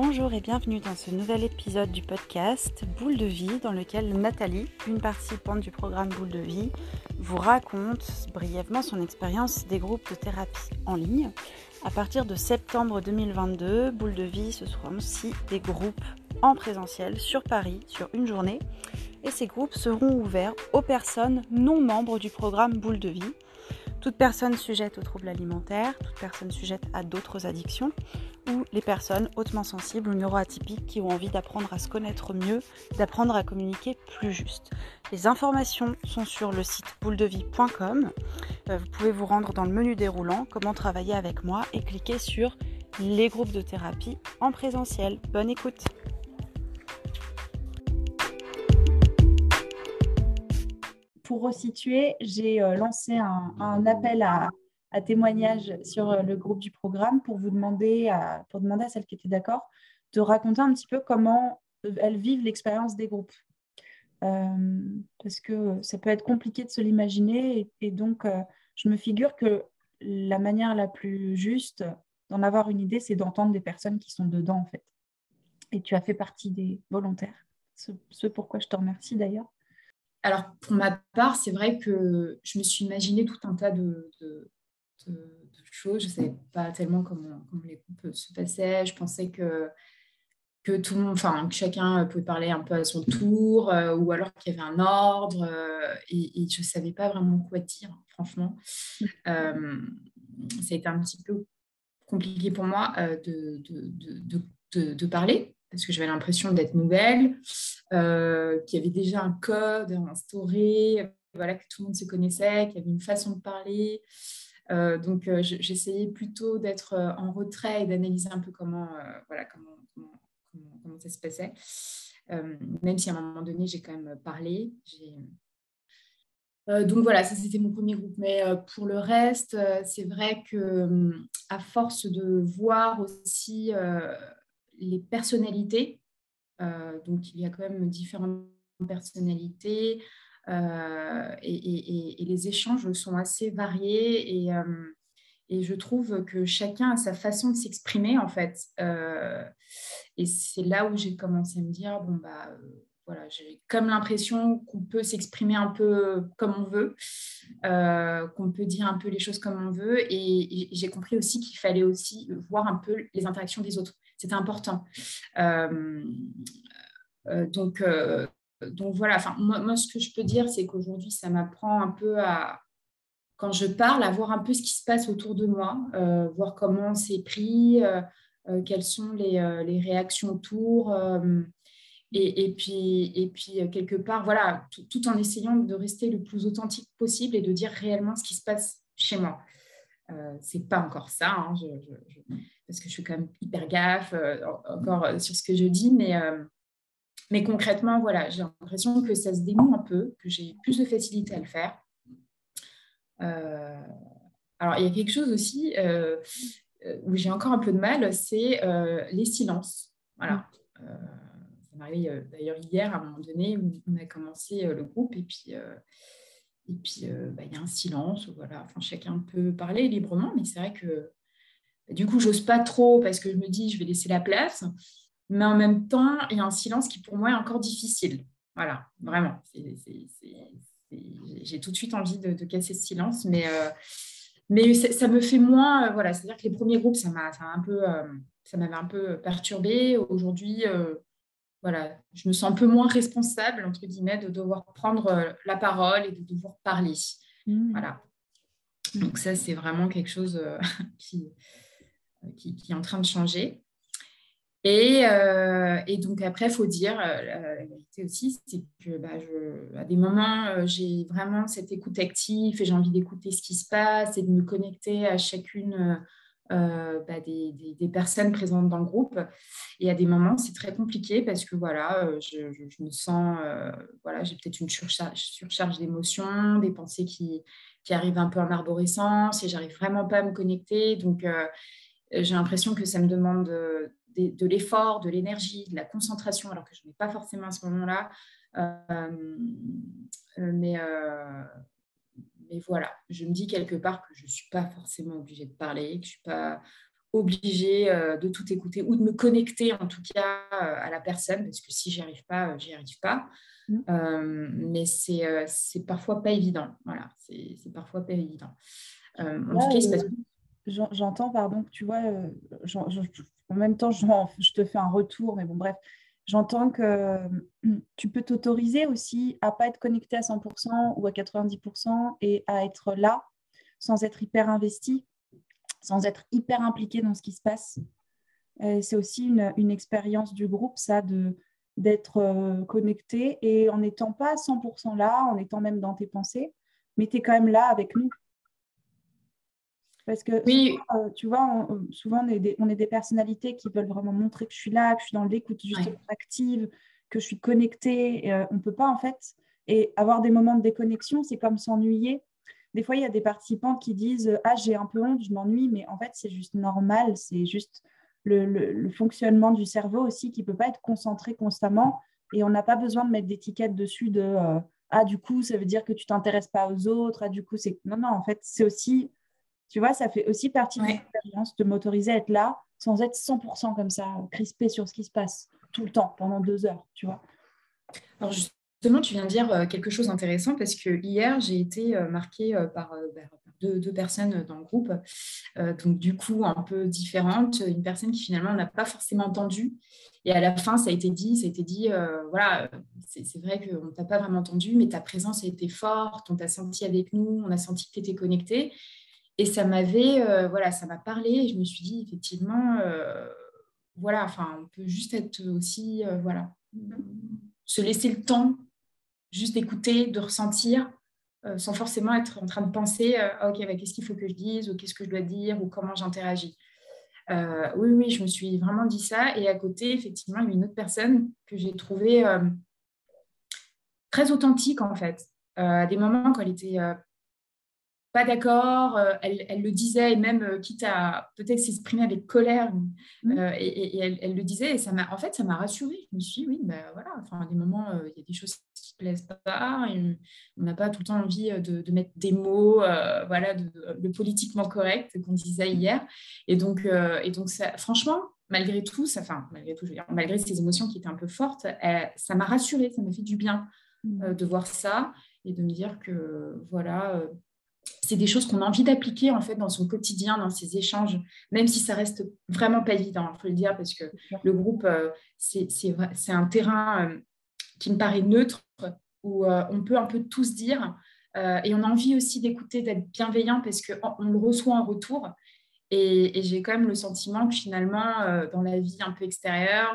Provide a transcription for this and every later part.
Bonjour et bienvenue dans ce nouvel épisode du podcast Boule de vie dans lequel Nathalie, une participante du programme Boule de vie, vous raconte brièvement son expérience des groupes de thérapie en ligne. À partir de septembre 2022, Boule de vie, ce seront aussi des groupes en présentiel sur Paris sur une journée et ces groupes seront ouverts aux personnes non membres du programme Boule de vie. Toute personne sujette aux troubles alimentaires, toute personne sujette à d'autres addictions, les personnes hautement sensibles ou neuroatypiques qui ont envie d'apprendre à se connaître mieux, d'apprendre à communiquer plus juste. Les informations sont sur le site bouledevie.com. Euh, vous pouvez vous rendre dans le menu déroulant, comment travailler avec moi, et cliquer sur les groupes de thérapie en présentiel. Bonne écoute pour resituer, j'ai euh, lancé un, appel à, témoignage sur euh, le groupe du programme pour vous demander, à, pour demander à celles qui étaient d'accord de raconter un petit peu comment euh, elles vivent l'expérience des groupes. parce que ça peut être compliqué de se l'imaginer et, donc je me figure que la manière la plus juste d'en avoir une idée, c'est d'entendre des personnes qui sont dedans en fait. Et tu as fait partie des volontaires, ce pourquoi je te remercie d'ailleurs alors, pour ma part, c'est vrai que je me suis imaginé tout un tas de, choses. Je ne savais pas tellement comment, les groupes se passaient. Je pensais que, que tout le monde, enfin, que chacun pouvait parler un peu à son tour, euh, ou alors qu'il y avait un ordre. Euh, et, je ne savais pas vraiment quoi dire, franchement. Euh, ça a été un petit peu compliqué pour moi de, de, parler parce que j'avais l'impression d'être nouvelle, euh, qu'il y avait déjà un code instauré, voilà, que tout le monde se connaissait, qu'il y avait une façon de parler. Euh, donc, euh, j'essayais plutôt d'être en retrait et d'analyser un peu comment, voilà, comment, comment, ça se passait. même si à un moment donné, j'ai quand même parlé. donc voilà, ça c'était mon premier groupe. Mais pour le reste, c'est vrai que à force de voir aussi les personnalités. Euh, donc, il y a quand même différentes personnalités euh, et, les échanges sont assez variés et, euh, et, je trouve que chacun a sa façon de s'exprimer en fait. et c'est là où j'ai commencé à me dire bon bah voilà, j'ai comme l'impression qu'on peut s'exprimer un peu comme on veut, qu'on peut dire un peu les choses comme on veut. Et, j'ai compris aussi qu'il fallait aussi voir un peu les interactions des autres. C'était important. Euh, euh, donc, euh, donc voilà, enfin, moi, ce que je peux dire, c'est qu'aujourd'hui, ça m'apprend un peu à, quand je parle, à voir un peu ce qui se passe autour de moi, voir comment c'est pris, quelles sont les, réactions autour. Et, puis, quelque part, voilà, tout, en essayant de rester le plus authentique possible et de dire réellement ce qui se passe chez moi. Euh, c'est pas encore ça, hein, parce que je suis quand même hyper gaffe euh, encore euh, sur ce que je dis, mais, mais concrètement, voilà, j'ai l'impression que ça se dénoue un peu, que j'ai plus de facilité à le faire. alors, il y a quelque chose aussi où j'ai encore un peu de mal, c'est les silences. Voilà. ça m'est arrivé d'ailleurs hier, à un moment donné, où on a commencé le groupe, et puis et puis, euh, bah, il y a un silence. Voilà. Enfin, chacun peut parler librement, mais c'est vrai que du coup, j'ose pas trop parce que je me dis, je vais laisser la place. Mais en même temps, il y a un silence qui, pour moi, est encore difficile. Voilà, vraiment. J'ai tout de suite envie de, casser ce silence, mais, euh, mais ça, me fait moins. Euh, voilà, c'est-à-dire que les premiers groupes, ça m'a un peu, ça m'avait un peu perturbée. Aujourd'hui, voilà, je me sens un peu moins responsable, entre guillemets, de devoir prendre euh, la parole et de devoir parler. Mmh. Voilà. Donc ça, c'est vraiment quelque chose euh, euh, qui, qui, est en train de changer. Et, et donc après, il faut dire, la, vérité aussi, c'est que bah, à des moments, j'ai vraiment cette écoute active et j'ai envie d'écouter ce qui se passe et de me connecter à chacune euh, bah, des, personnes présentes dans le groupe. Et à des moments, c'est très compliqué parce que voilà, euh, je, me sens, euh, voilà, j'ai peut-être une surcharge, surcharge d'émotions, des pensées qui, qui, arrivent un peu en arborescence et j'arrive vraiment pas à me connecter. Donc, j'ai l'impression que ça me demande de, de, l'effort, de l'énergie, de la concentration, alors que je n'ai pas forcément à ce moment-là. mais mais voilà, je me dis quelque part que je ne suis pas forcément obligée de parler, que je ne suis pas obligée de tout écouter ou de me connecter en tout cas à la personne, parce que si j'y arrive pas, j'y arrive pas. Mmh. mais c'est parfois pas évident. Voilà, c'est parfois pas évident. J'entends, pardon, tu vois, en même temps, je te fais un retour, mais bon, bref, J'entends que hum, tu peux t'autoriser aussi à pas être connecté à 100% ou à 90% et à être là sans être hyper investi, sans être hyper impliqué dans ce qui se passe. C'est aussi une, expérience du groupe, ça, d'être euh, connecté et en n'étant pas à 100% là, en étant même dans tes pensées, mais tu es quand même là avec nous. Parce que oui. Euh, tu vois, souvent on est, des, on est, des, personnalités qui veulent vraiment montrer que je suis là, que je suis dans l'écoute juste active, que je suis connectée. Euh, on ne peut pas en fait. Et avoir des moments de déconnexion, c'est comme s'ennuyer. Des fois, il y a des participants qui disent Ah, j'ai un peu honte, je m'ennuie, mais en fait, c'est juste normal. C'est juste le, le, fonctionnement du cerveau aussi qui ne peut pas être concentré constamment. Et on n'a pas besoin de mettre d'étiquette dessus de euh, Ah, du coup, ça veut dire que tu t'intéresses pas aux autres. Ah, du coup, c'est. Non, non, en fait, c'est aussi tu vois, ça fait aussi partie de l'expérience de m'autoriser à être là sans être 100% comme ça, crispé sur ce qui se passe tout le temps, pendant deux heures, tu vois. Alors justement, tu viens de dire euh, quelque chose d'intéressant parce que hier, j'ai été euh, marquée euh, par bah, deux, personnes dans le groupe, donc du coup un peu différentes, une personne qui finalement n'a pas forcément entendu. Et à la fin, ça a été dit, ça a été dit, voilà, c'est vrai qu'on ne t'a pas vraiment entendu, mais ta présence a été forte, on t'a senti avec nous, on a senti que tu étais connecté. Et ça m'avait, euh, voilà, ça m'a parlé. Et je me suis dit, effectivement, euh, voilà, enfin, on peut juste être aussi, euh, voilà, se laisser le temps juste d'écouter, de ressentir, sans forcément être en train de penser, ah, ok, bah, qu'est-ce qu'il faut que je dise, ou qu'est-ce que je dois dire, ou comment j'interagis. oui, oui, je me suis vraiment dit ça. Et à côté, effectivement, il y a une autre personne que j'ai trouvée très authentique, en fait. à des moments, quand elle était pas d'accord, euh, elle, le disait, et même euh, quitte à peut-être s'exprimer avec colère, mmh. euh, et, elle, le disait, et ça m'a, en fait, ça m'a rassurée. Je me suis dit, oui, ben voilà, enfin, à des moments, il y a des choses qui ne plaisent pas, on n'a pas tout le temps envie de, mettre des mots, voilà, de, le politiquement correct qu'on disait hier. Et donc, et donc ça, franchement, malgré tout, ça, enfin, malgré tout, malgré ces émotions qui étaient un peu fortes, ça m'a rassurée, ça m'a fait du bien mmh. de voir ça et de me dire que, voilà, c'est des choses qu'on a envie d'appliquer en fait dans son quotidien, dans ses échanges, même si ça reste vraiment pas évident, il faut le dire, parce que le groupe, euh, c'est un terrain euh, qui me paraît neutre, où euh, on peut un peu tout se dire, et on a envie aussi d'écouter, d'être bienveillant, parce qu'on le reçoit en retour. Et, j'ai quand même le sentiment que finalement, dans la vie un peu extérieure,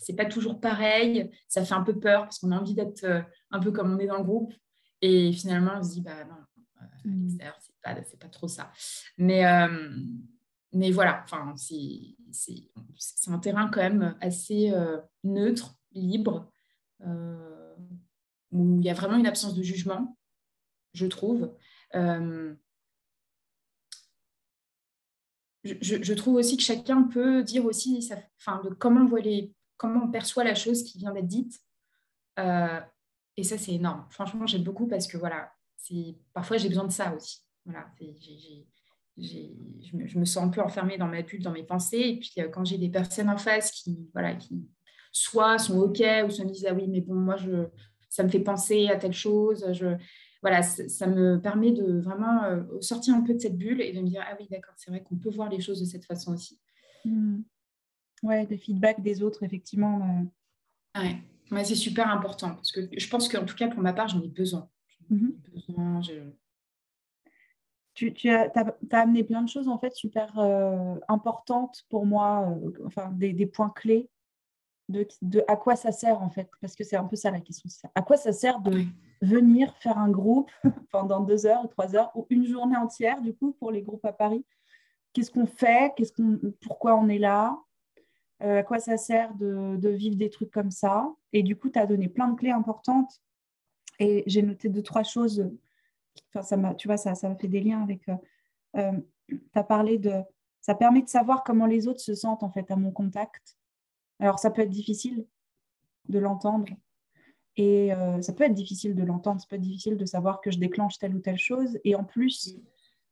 c'est pas toujours pareil, ça fait un peu peur, parce qu'on a envie d'être un peu comme on est dans le groupe. Et finalement, on se dit, bah non, Mmh. c'est pas, pas trop ça. Mais, euh, mais voilà, enfin, c'est un terrain quand même assez euh, neutre, libre, euh, où il y a vraiment une absence de jugement, je trouve. Je, je, trouve aussi que chacun peut dire aussi ça, enfin, de comment on, voit les, comment on perçoit la chose qui vient d'être dite. et ça, c'est énorme. Franchement, j'aime beaucoup parce que voilà, parfois j'ai besoin de ça aussi. Voilà, je, me, sens un peu enfermée dans ma bulle, dans mes pensées. Et puis euh, quand j'ai des personnes en face qui, voilà, qui soit sont OK ou me disent Ah oui, mais bon, moi, je, ça me fait penser à telle chose. Je, voilà, ça me permet de vraiment euh, sortir un peu de cette bulle et de me dire Ah oui, d'accord, c'est vrai qu'on peut voir les choses de cette façon aussi. Mmh. Ouais, des feedbacks des autres, effectivement. Ouais, c'est super important parce que je pense qu'en tout cas, pour ma part, j'en ai besoin. Mhm. Tu, tu as, amené plein de choses en fait super euh, importantes pour moi, euh, enfin des, points clés de, de, à quoi ça sert en fait, parce que c'est un peu ça la question. À quoi ça sert de venir faire un groupe pendant deux heures ou trois heures ou une journée entière du coup pour les groupes à Paris? Qu'est-ce qu'on fait? Qu'est-ce qu'on, Pourquoi on est là? Euh, À quoi ça sert de, de, vivre des trucs comme ça? Et du coup, tu as donné plein de clés importantes et j'ai noté deux, trois choses. Enfin, ça tu vois, ça, ça fait des liens avec. Euh, euh tu as parlé de. Ça permet de savoir comment les autres se sentent en fait à mon contact. Alors, ça peut être difficile de l'entendre. Et euh, ça peut être difficile de l'entendre, ça peut être difficile de savoir que je déclenche telle ou telle chose. Et en plus,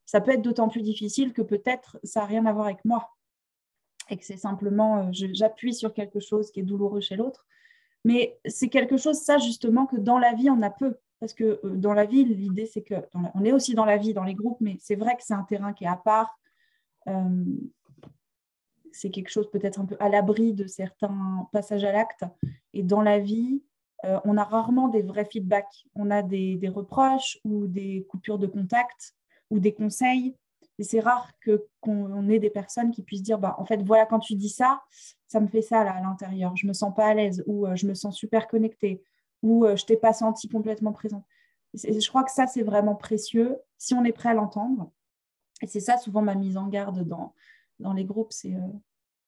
ça peut être d'autant plus difficile que peut-être ça n'a rien à voir avec moi et que c'est simplement, j'appuie sur quelque chose qui est douloureux chez l'autre. Mais c'est quelque chose, ça justement, que dans la vie, on a peu. Parce que dans la vie, l'idée, c'est que on est aussi dans la vie, dans les groupes, mais c'est vrai que c'est un terrain qui est à part. c'est quelque chose peut-être un peu à l'abri de certains passages à l'acte. Et dans la vie, on a rarement des vrais feedbacks. On a des, des, reproches ou des coupures de contact ou des conseils. Et c'est rare qu'on ait des personnes qui puissent dire, bah, en fait, voilà, quand tu dis ça, ça me fait ça là à l'intérieur. Je me sens pas à l'aise ou je me sens super connectée ou je t'ai pas senti complètement présente. je crois que ça, c'est vraiment précieux si on est prêt à l'entendre. Et c'est ça souvent ma mise en garde dans, dans les groupes, c'est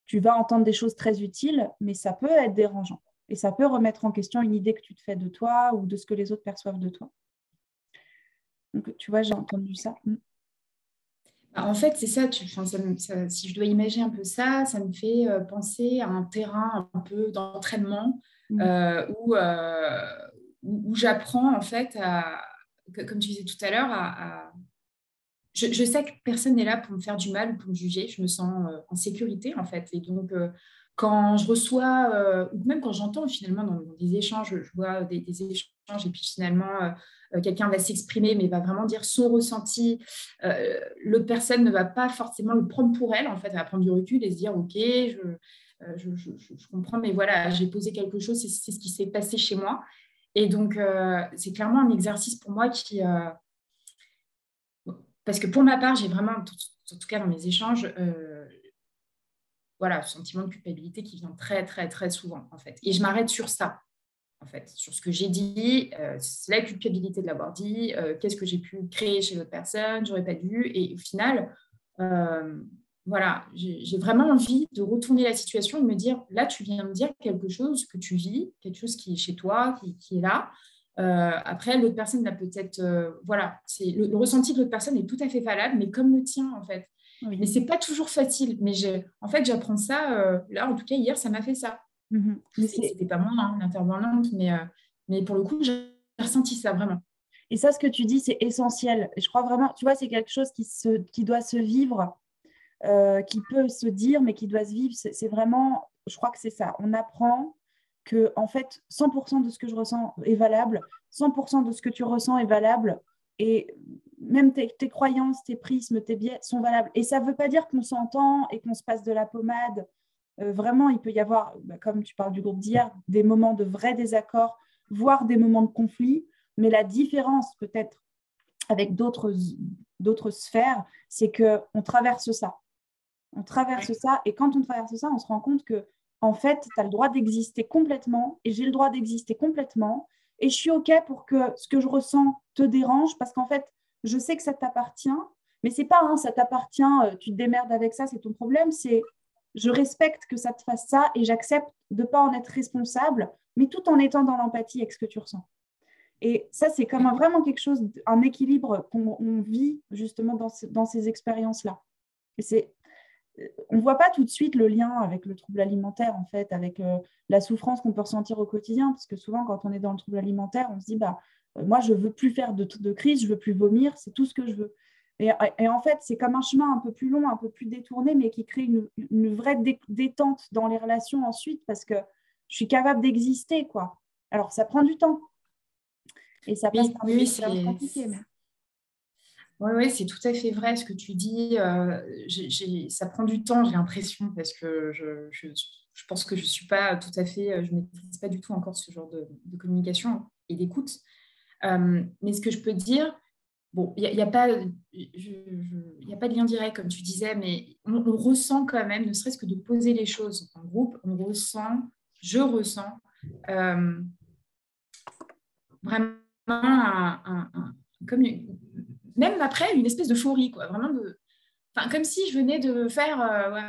tu vas entendre des choses très utiles, mais ça peut être dérangeant. Et ça peut remettre en question une idée que tu te fais de toi ou de ce que les autres perçoivent de toi. Donc, tu vois, j'ai entendu ça. Bah, en fait, c'est ça, tu, si je dois imaginer un peu ça, ça me fait euh, penser à un terrain un peu d'entraînement mm. euh, euh, où, j'apprends en fait à, comme tu disais tout à l'heure, à, Je, sais que personne n'est là pour me faire du mal ou pour me juger, je me sens en sécurité en fait. Et donc, quand je reçois, ou même quand j'entends finalement dans, des échanges, je vois des, échanges et puis finalement euh, quelqu'un va s'exprimer, mais va vraiment dire son ressenti. Euh, l'autre personne ne va pas forcément le prendre pour elle, en fait, elle va prendre du recul et se dire, OK, je, euh, comprends, mais voilà, j'ai posé quelque chose, c'est ce qui s'est passé chez moi. Et donc, c'est clairement un exercice pour moi qui... parce que pour ma part, j'ai vraiment, en tout cas dans mes échanges, voilà, ce sentiment de culpabilité qui vient très, très, très souvent, en fait. Et je m'arrête sur ça en fait, sur ce que j'ai dit, euh, la culpabilité de l'avoir dit, euh, qu'est-ce que j'ai pu créer chez l'autre personne, j'aurais pas dû. Et au final, euh, voilà, j'ai vraiment envie de retourner la situation et de me dire, là, tu viens me dire quelque chose que tu vis, quelque chose qui est chez toi, qui, est là. après, l'autre personne n'a peut-être, voilà, c'est le, ressenti de l'autre personne est tout à fait valable, mais comme le tien, en fait. Mais c'est pas toujours facile. Mais en fait, j'apprends ça. là, en tout cas, hier, ça m'a fait ça. Mmh C'était pas moi, hein, l'intervenante, mais, euh, mais pour le coup, j'ai ressenti ça vraiment. Et ça, ce que tu dis, c'est essentiel. Je crois vraiment, tu vois, c'est quelque chose qui, se, qui doit se vivre, euh, qui peut se dire, mais qui doit se vivre. C'est vraiment, je crois que c'est ça. On apprend que, en fait, 100% de ce que je ressens est valable, 100% de ce que tu ressens est valable, et même tes, tes croyances, tes prismes, tes biais sont valables. Et ça ne veut pas dire qu'on s'entend et qu'on se passe de la pommade euh, vraiment, il peut y avoir, bah, comme tu parles du groupe d'hier, des moments de vrai désaccord, voire des moments de conflit. Mais la différence, peut-être, avec d'autres sphères, c'est qu'on traverse ça. On traverse ça, et quand on traverse ça, on se rend compte que, en fait, tu as le droit d'exister complètement, et j'ai le droit d'exister complètement, et je suis OK pour que ce que je ressens te dérange, parce qu'en fait, je sais que ça t'appartient, mais c'est pas, hein, ça t'appartient, euh, tu te démerdes avec ça, c'est ton problème, c'est je respecte que ça te fasse ça et j'accepte de ne pas en être responsable, mais tout en étant dans l'empathie avec ce que tu ressens. Et ça, c'est comme vraiment quelque chose, un équilibre qu'on vit justement dans, ces expériences-là. c'est, euh, on ne voit pas tout de suite le lien avec le trouble alimentaire, en fait, avec euh, la souffrance qu'on peut ressentir au quotidien, parce que souvent, quand on est dans le trouble alimentaire, on se dit, bah, moi, je ne veux plus faire de, de crise, je ne veux plus vomir, c'est tout ce que je veux. Et, en fait, c'est comme un chemin un peu plus long, un peu plus détourné, mais qui crée une, vraie détente dans les relations ensuite, parce que je suis capable d'exister, quoi. Alors, ça prend du temps. Et ça passe par oui, c'est compliqué. Oui, oui, c'est tout à fait vrai ce que tu dis. Euh, ça prend du temps, j'ai l'impression, parce que je, je, pense que je ne suis pas tout à fait, je ne maîtrise pas du tout encore ce genre de, communication et d'écoute. Euh, mais ce que je peux dire, Bon, il n'y a, a, pas, a pas de lien direct, comme tu disais, mais on, ressent quand même, ne serait-ce que de poser les choses en groupe, on ressent, je ressens euh, vraiment un, comme même après une espèce d'euphorie, quoi, vraiment de, comme si je venais de faire euh,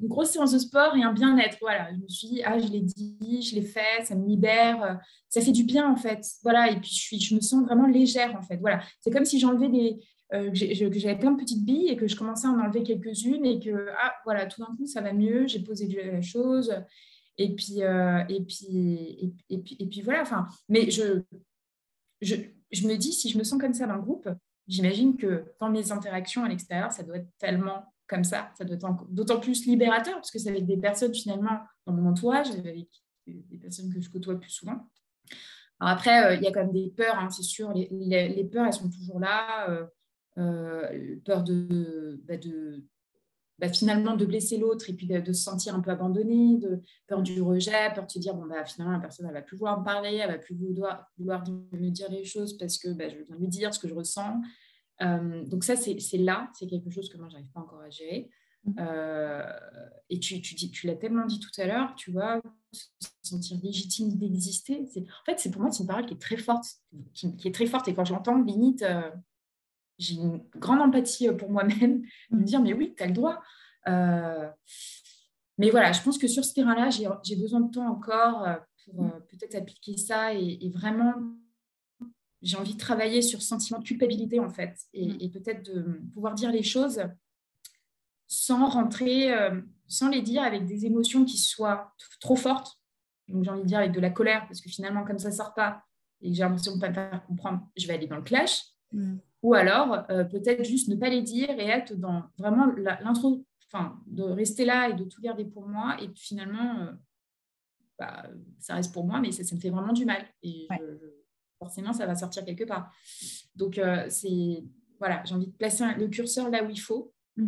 une grosse séance de sport et un bien-être. Voilà, je me suis dit, ah, je l'ai dit, je l'ai fait, ça me libère, euh, ça fait du bien en fait. Voilà, et puis je, suis, je me sens vraiment légère en fait. Voilà, c'est comme si j'enlevais des, euh, que j'avais plein de petites billes et que je commençais à en enlever quelques-unes et que, ah, voilà, tout d'un coup, ça va mieux, j'ai posé la chose. Et puis, et puis, et, puis, et puis voilà, enfin, mais je, je, je me dis, si je me sens comme ça dans le groupe, j'imagine que dans mes interactions à l'extérieur, ça doit être tellement comme ça, ça doit être d'autant plus libérateur, parce que c'est avec des personnes finalement dans mon entourage, avec des personnes que je côtoie plus souvent. Alors après, euh, il y a quand même des peurs, hein, c'est sûr, les, peurs, elles sont toujours là. Euh, euh, peur de, bah, de bah, finalement de blesser l'autre et puis de, se sentir un peu abandonné, de peur du rejet, peur de se dire bon bah finalement la personne elle va plus vouloir me parler, elle va plus vouloir, vouloir me dire les choses parce que bah, je viens lui dire ce que je ressens. Euh, donc ça c'est là, c'est quelque chose que moi j'arrive pas encore à gérer. Mmh. Euh, et tu, tu, dis, tu l'as tellement dit tout à l'heure, tu vois, se sentir légitime d'exister. En fait, c'est pour moi c'est une parole qui est très forte, qui, est très forte. Et quand je l'entends, limite, euh, j'ai une grande empathie euh, pour moi-même, de me dire, mais oui, tu as le droit. Euh, mais voilà, je pense que sur ce terrain-là, j'ai besoin de temps encore euh, pour peut-être appliquer ça et, vraiment, j'ai envie de travailler sur ce sentiment de culpabilité, en fait, et, peut-être de pouvoir dire les choses sans rentrer, sans les dire avec des émotions qui soient trop fortes. Donc, j'ai envie de dire avec de la colère, parce que finalement, comme ça ne sort pas et que j'ai l'impression de ne pas me faire comprendre, je vais aller dans le clash. Mm. Ou alors, euh, peut-être juste ne pas les dire et être dans vraiment l'intro, enfin, de rester là et de tout garder pour moi. Et finalement, euh, bah, ça reste pour moi, mais ça, me fait vraiment du mal. Et forcément, ça va sortir quelque part. Donc, euh, c'est voilà, j'ai envie de placer le curseur là où il faut. Mais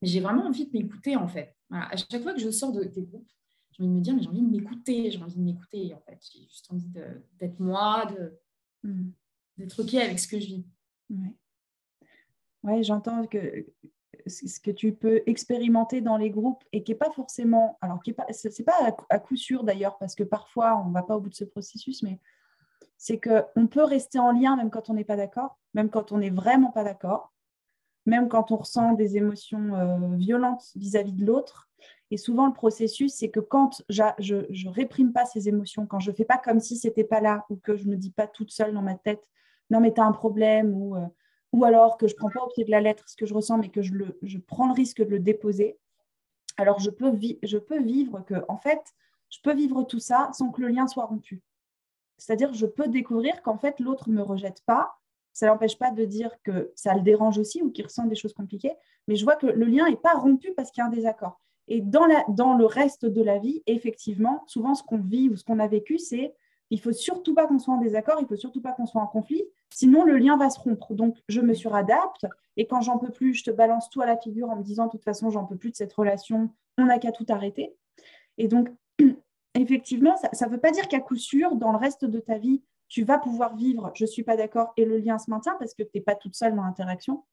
j'ai vraiment envie de m'écouter, en fait. À chaque fois que je sors de tes groupes, j'ai envie de me dire, mais j'ai envie de m'écouter, j'ai envie de m'écouter, en fait. J'ai juste envie d'être moi, mm. d'être OK avec ce que je vis. Oui, j'entends que ce que tu peux expérimenter dans les groupes et qui n'est pas forcément, alors qui est pas, pas à coup sûr d'ailleurs, parce que parfois on ne va pas au bout de ce processus, mais c'est qu'on peut rester en lien même quand on n'est pas d'accord, même quand on n'est vraiment pas d'accord, même quand on ressent des émotions euh, violentes vis-à-vis de l'autre. Et souvent, le processus, c'est que quand je ne réprime pas ces émotions, quand je ne fais pas comme si c'était pas là ou que je ne me dis pas toute seule dans ma tête, non, mais tu as un problème, ou, euh, ou alors que je ne prends pas au pied de la lettre ce que je ressens, mais que je, le, je prends le risque de le déposer, alors je peux, je peux vivre que, en fait, je peux vivre tout ça sans que le lien soit rompu. C'est-à-dire, je peux découvrir qu'en fait, l'autre ne me rejette pas. Ça n'empêche pas de dire que ça le dérange aussi ou qu'il ressent des choses compliquées, mais je vois que le lien n'est pas rompu parce qu'il y a un désaccord. Et dans, la, dans le reste de la vie, effectivement, souvent, ce qu'on vit ou ce qu'on a vécu, c'est il faut surtout pas qu'on soit en désaccord, il faut surtout pas qu'on soit en conflit, sinon le lien va se rompre. Donc je me suradapte et quand j'en peux plus, je te balance tout à la figure en me disant de toute façon j'en peux plus de cette relation, on n'a qu'à tout arrêter. Et donc effectivement, ça ne veut pas dire qu'à coup sûr, dans le reste de ta vie, tu vas pouvoir vivre je suis pas d'accord et le lien se maintient parce que tu n'es pas toute seule dans l'interaction.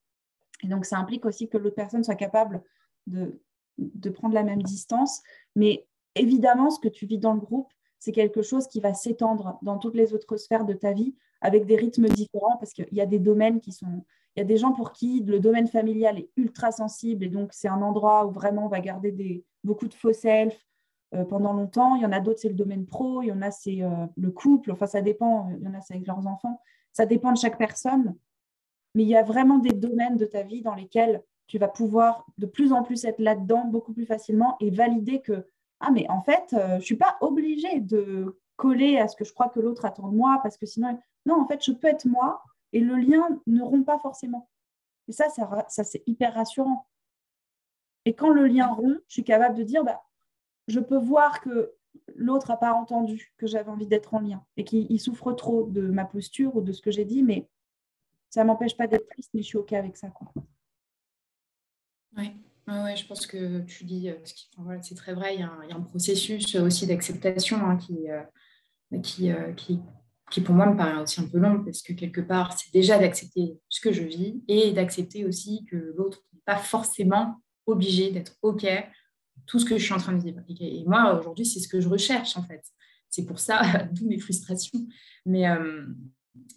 Et donc ça implique aussi que l'autre personne soit capable de prendre la même distance. Mais évidemment, ce que tu vis dans le groupe, c'est quelque chose qui va s'étendre dans toutes les autres sphères de ta vie avec des rythmes différents parce qu'il y a des domaines qui sont... Il y a des gens pour qui le domaine familial est ultra sensible et donc c'est un endroit où vraiment on va garder beaucoup de faux self euh, pendant longtemps. Il y en a d'autres, c'est le domaine pro, il y en a, c'est euh, le couple, enfin ça dépend, il y en a, c'est avec leurs enfants. Ça dépend de chaque personne, mais il y a vraiment des domaines de ta vie dans lesquels tu vas pouvoir de plus en plus être là-dedans beaucoup plus facilement et valider que ah mais en fait, euh, je suis pas obligée de coller à ce que je crois que l'autre attend de moi, parce que sinon, non, en fait, je peux être moi et le lien ne rompt pas forcément. Et ça, ça, c'est hyper rassurant. Et quand le lien rompt, je suis capable de dire, bah, je peux voir que l'autre n'a pas entendu que j'avais envie d'être en lien et qu'il souffre trop de ma posture ou de ce que j'ai dit, mais ça ne m'empêche pas d'être triste, mais je suis OK avec ça. Ouais, je pense que tu dis, euh, c'est très vrai, il y, a un, processus aussi d'acceptation hein, qui, euh, euh, qui, qui, pour moi, me paraît aussi un peu long, parce que quelque part, c'est déjà d'accepter ce que je vis et d'accepter aussi que l'autre n'est pas forcément obligé d'être OK tout ce que je suis en train de vivre. Et moi, aujourd'hui, c'est ce que je recherche, en fait. C'est pour ça, d'où mes frustrations. Mais,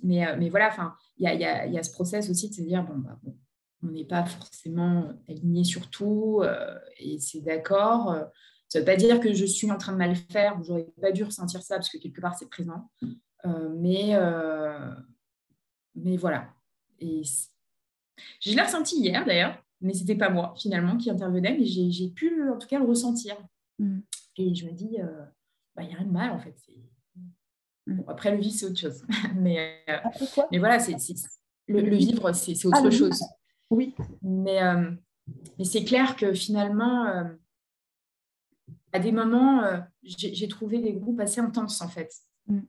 mais, mais voilà, il y a, y, a, y a, ce process aussi de se dire, bon, bah, bon on n'est pas forcément aligné sur tout euh, et c'est d'accord. Ça ne veut pas dire que je suis en train de mal faire ou j'aurais pas dû ressentir ça parce que quelque part c'est présent. Euh, mais, euh, mais voilà. Et je l'ai ressenti hier d'ailleurs, mais ce n'était pas moi finalement qui intervenait, mais j'ai pu en tout cas le ressentir. Mm. Et je me dis, bah, il n'y a rien de mal en fait. Mm. après le vif, c'est autre chose. mais, mais voilà, c'est Le, vivre, c'est autre ah, chose. Oui. Mais, mais c'est clair que finalement, à des moments, j'ai trouvé des groupes assez intenses en fait. Mm.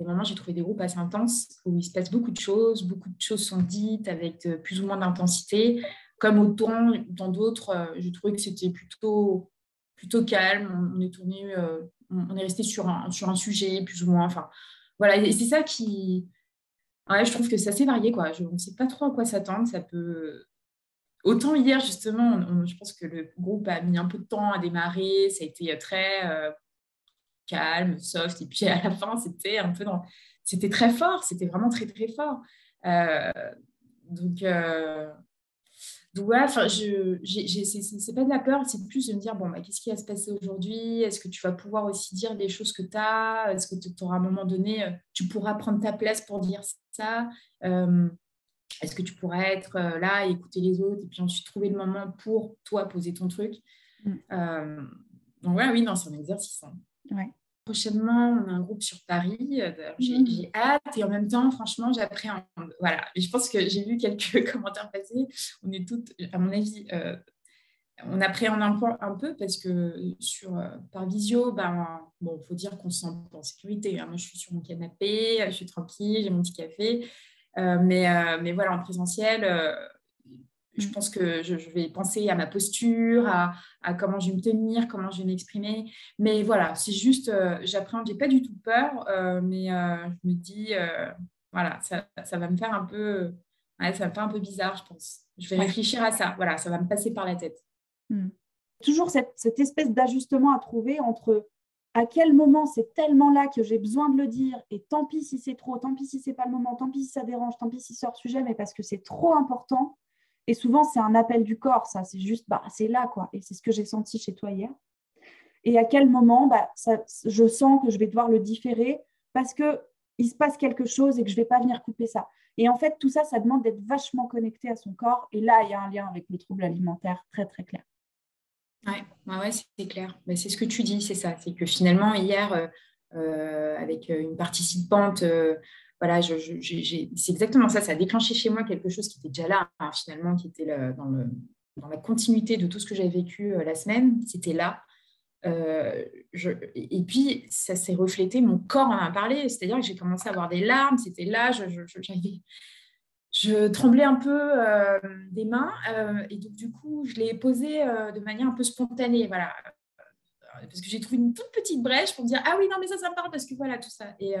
Des moments, j'ai trouvé des groupes assez intenses où il se passe beaucoup de choses, beaucoup de choses sont dites avec plus ou moins d'intensité. Comme autant dans d'autres, j'ai trouvé que c'était plutôt plutôt calme. On est tourné, euh, on est resté sur un, sur un sujet plus ou moins. Enfin, voilà, et c'est ça qui. Je trouve que c'est assez varié, quoi. Je, ne sait pas trop à quoi s'attendre. Ça peut. Autant hier, justement, je pense que le groupe a mis un peu de temps à démarrer. Ça a été très euh, calme, soft. Et puis à la fin, c'était un peu dans. C'était très fort. C'était vraiment très, très fort. Euh, donc, donc voilà, enfin, je, c'est pas de la peur, c'est plus de me dire, bon, bah, qu'est-ce qui va se passer aujourd'hui? Est-ce que tu vas pouvoir aussi dire les choses que tu as Est-ce que tu auras un moment donné, euh, tu pourras prendre ta place pour dire ça? Euh, Est-ce que tu pourras être euh, là et écouter les autres et puis ensuite trouver le moment pour toi poser ton truc? Mm. Donc voilà, oui, non, c'est un exercice. Hein. Ouais. Prochainement, on a un groupe sur Paris. Euh, mmh. J'ai hâte et en même temps, franchement, j'appréhende. Voilà. je pense que j'ai vu quelques commentaires passer. On est toutes, à mon avis, euh, on appréhende un peu, un peu parce que sur, euh, par visio, ben, bon, faut dire qu'on se sent en sécurité. Hein. Moi, je suis sur mon canapé, je suis tranquille, j'ai mon petit café. mais, mais voilà, en présentiel, je mm. pense que je, vais penser à ma posture, à, comment je vais me tenir, comment je vais m'exprimer. Mais voilà, c'est juste, euh, j'apprends, j'ai pas du tout peur, euh, mais euh, je me dis, voilà, ça, va me faire un peu, ça va me faire un peu bizarre, je pense. Je vais réfléchir à ça. Voilà, ça va me passer par la tête. Mm. Toujours cette, cette espèce d'ajustement à trouver entre à quel moment c'est tellement là que j'ai besoin de le dire et tant pis si c'est trop, tant pis si c'est pas le moment, tant pis si ça dérange, tant pis si c'est hors sujet, mais parce que c'est trop important et souvent, c'est un appel du corps, ça. C'est juste, bah, c'est là, quoi. Et c'est ce que j'ai senti chez toi hier. Et à quel moment, bah, je sens que je vais devoir le différer parce qu'il se passe quelque chose et que je vais pas venir couper ça. Et en fait, tout ça, ça demande d'être vachement connecté à son corps. Et là, il y a un lien avec le trouble alimentaire très, très clair. Oui, ouais, c'est clair. Mais c'est ce que tu dis, c'est ça. C'est que finalement, hier, euh, euh, avec une participante, euh, voilà, c'est exactement ça. Ça a déclenché chez moi quelque chose qui était déjà là, hein, finalement, qui était dans, le, dans, la continuité de tout ce que j'avais vécu euh, la semaine. C'était là. Euh, et puis, ça s'est reflété, mon corps en a parlé. C'est-à-dire que j'ai commencé à avoir des larmes. C'était là. Je, je, tremblais un peu euh, des mains. et donc, du coup, je l'ai posé de manière un peu spontanée. Voilà parce que j'ai trouvé une toute petite brèche pour me dire ah oui non mais ça ça me parle parce que voilà tout ça et,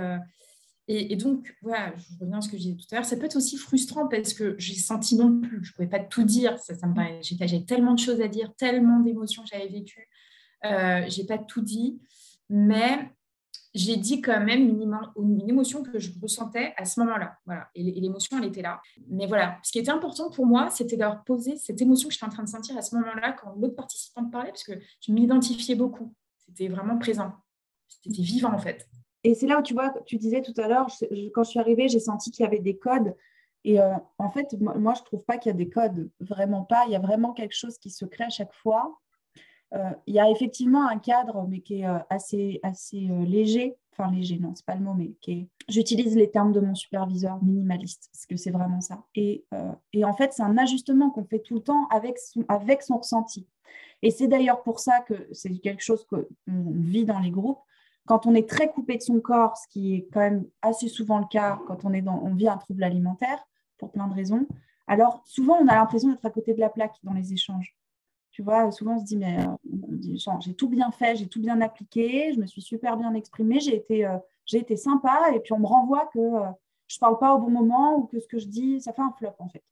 et, donc, voilà, je reviens à ce que je disais tout à l'heure, ça peut être aussi frustrant parce que j'ai senti non plus, je ne pouvais pas tout dire, ça, j'avais tellement de choses à dire, tellement d'émotions que j'avais vécues, euh, je n'ai pas tout dit, mais j'ai dit quand même une, émotion que je ressentais à ce moment-là. Voilà. Et, l'émotion, elle était là. Mais voilà, ce qui était important pour moi, c'était d'avoir posé cette émotion que j'étais en train de sentir à ce moment-là quand l'autre participante parlait, parce que je m'identifiais beaucoup. C'était vraiment présent. C'était vivant, en fait. Et c'est là où tu vois, tu disais tout à l'heure, quand je suis arrivée, j'ai senti qu'il y avait des codes. Et euh, en fait, moi, je ne trouve pas qu'il y a des codes, vraiment pas. Il y a vraiment quelque chose qui se crée à chaque fois. Euh, il y a effectivement un cadre, mais qui est euh, assez, assez léger. Enfin, léger, non, c'est pas le mot, mais qui est... J'utilise les termes de mon superviseur minimaliste, parce que c'est vraiment ça. Et, et en fait, c'est un ajustement qu'on fait tout le temps avec son, avec son ressenti. Et c'est d'ailleurs pour ça que c'est quelque chose qu'on vit dans les groupes quand on est très coupé de son corps, ce qui est quand même assez souvent le cas quand on, est dans, on vit un trouble alimentaire, pour plein de raisons, alors souvent on a l'impression d'être à côté de la plaque dans les échanges. Tu vois, souvent on se dit, mais euh, j'ai tout bien fait, j'ai tout bien appliqué, je me suis super bien exprimée, j'ai été, euh, j'ai été sympa, et puis on me renvoie que euh, je ne parle pas au bon moment ou que ce que je dis, ça fait un flop en fait.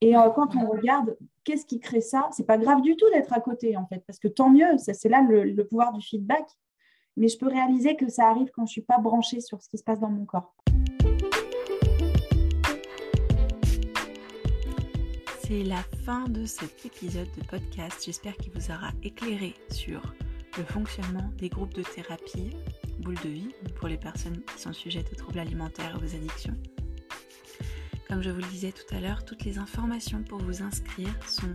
Et quand on regarde, qu'est-ce qui crée ça C'est pas grave du tout d'être à côté en fait, parce que tant mieux, c'est là le, pouvoir du feedback mais je peux réaliser que ça arrive quand je ne suis pas branchée sur ce qui se passe dans mon corps. C'est la fin de cet épisode de podcast. J'espère qu'il vous aura éclairé sur le fonctionnement des groupes de thérapie boule de vie pour les personnes qui sont sujettes aux troubles alimentaires et aux addictions. Comme je vous le disais tout à l'heure, toutes les informations pour vous inscrire sont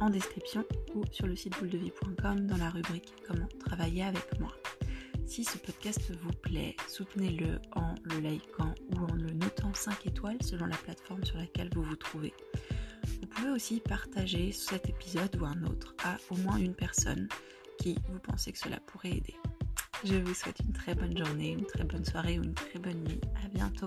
en description ou sur le site bouledevie.com dans la rubrique Comment travailler avec moi. Si ce podcast vous plaît, soutenez-le en le likant ou en le notant 5 étoiles selon la plateforme sur laquelle vous vous trouvez. Vous pouvez aussi partager cet épisode ou un autre à au moins une personne qui vous pensez que cela pourrait aider. Je vous souhaite une très bonne journée, une très bonne soirée ou une très bonne nuit. À bientôt.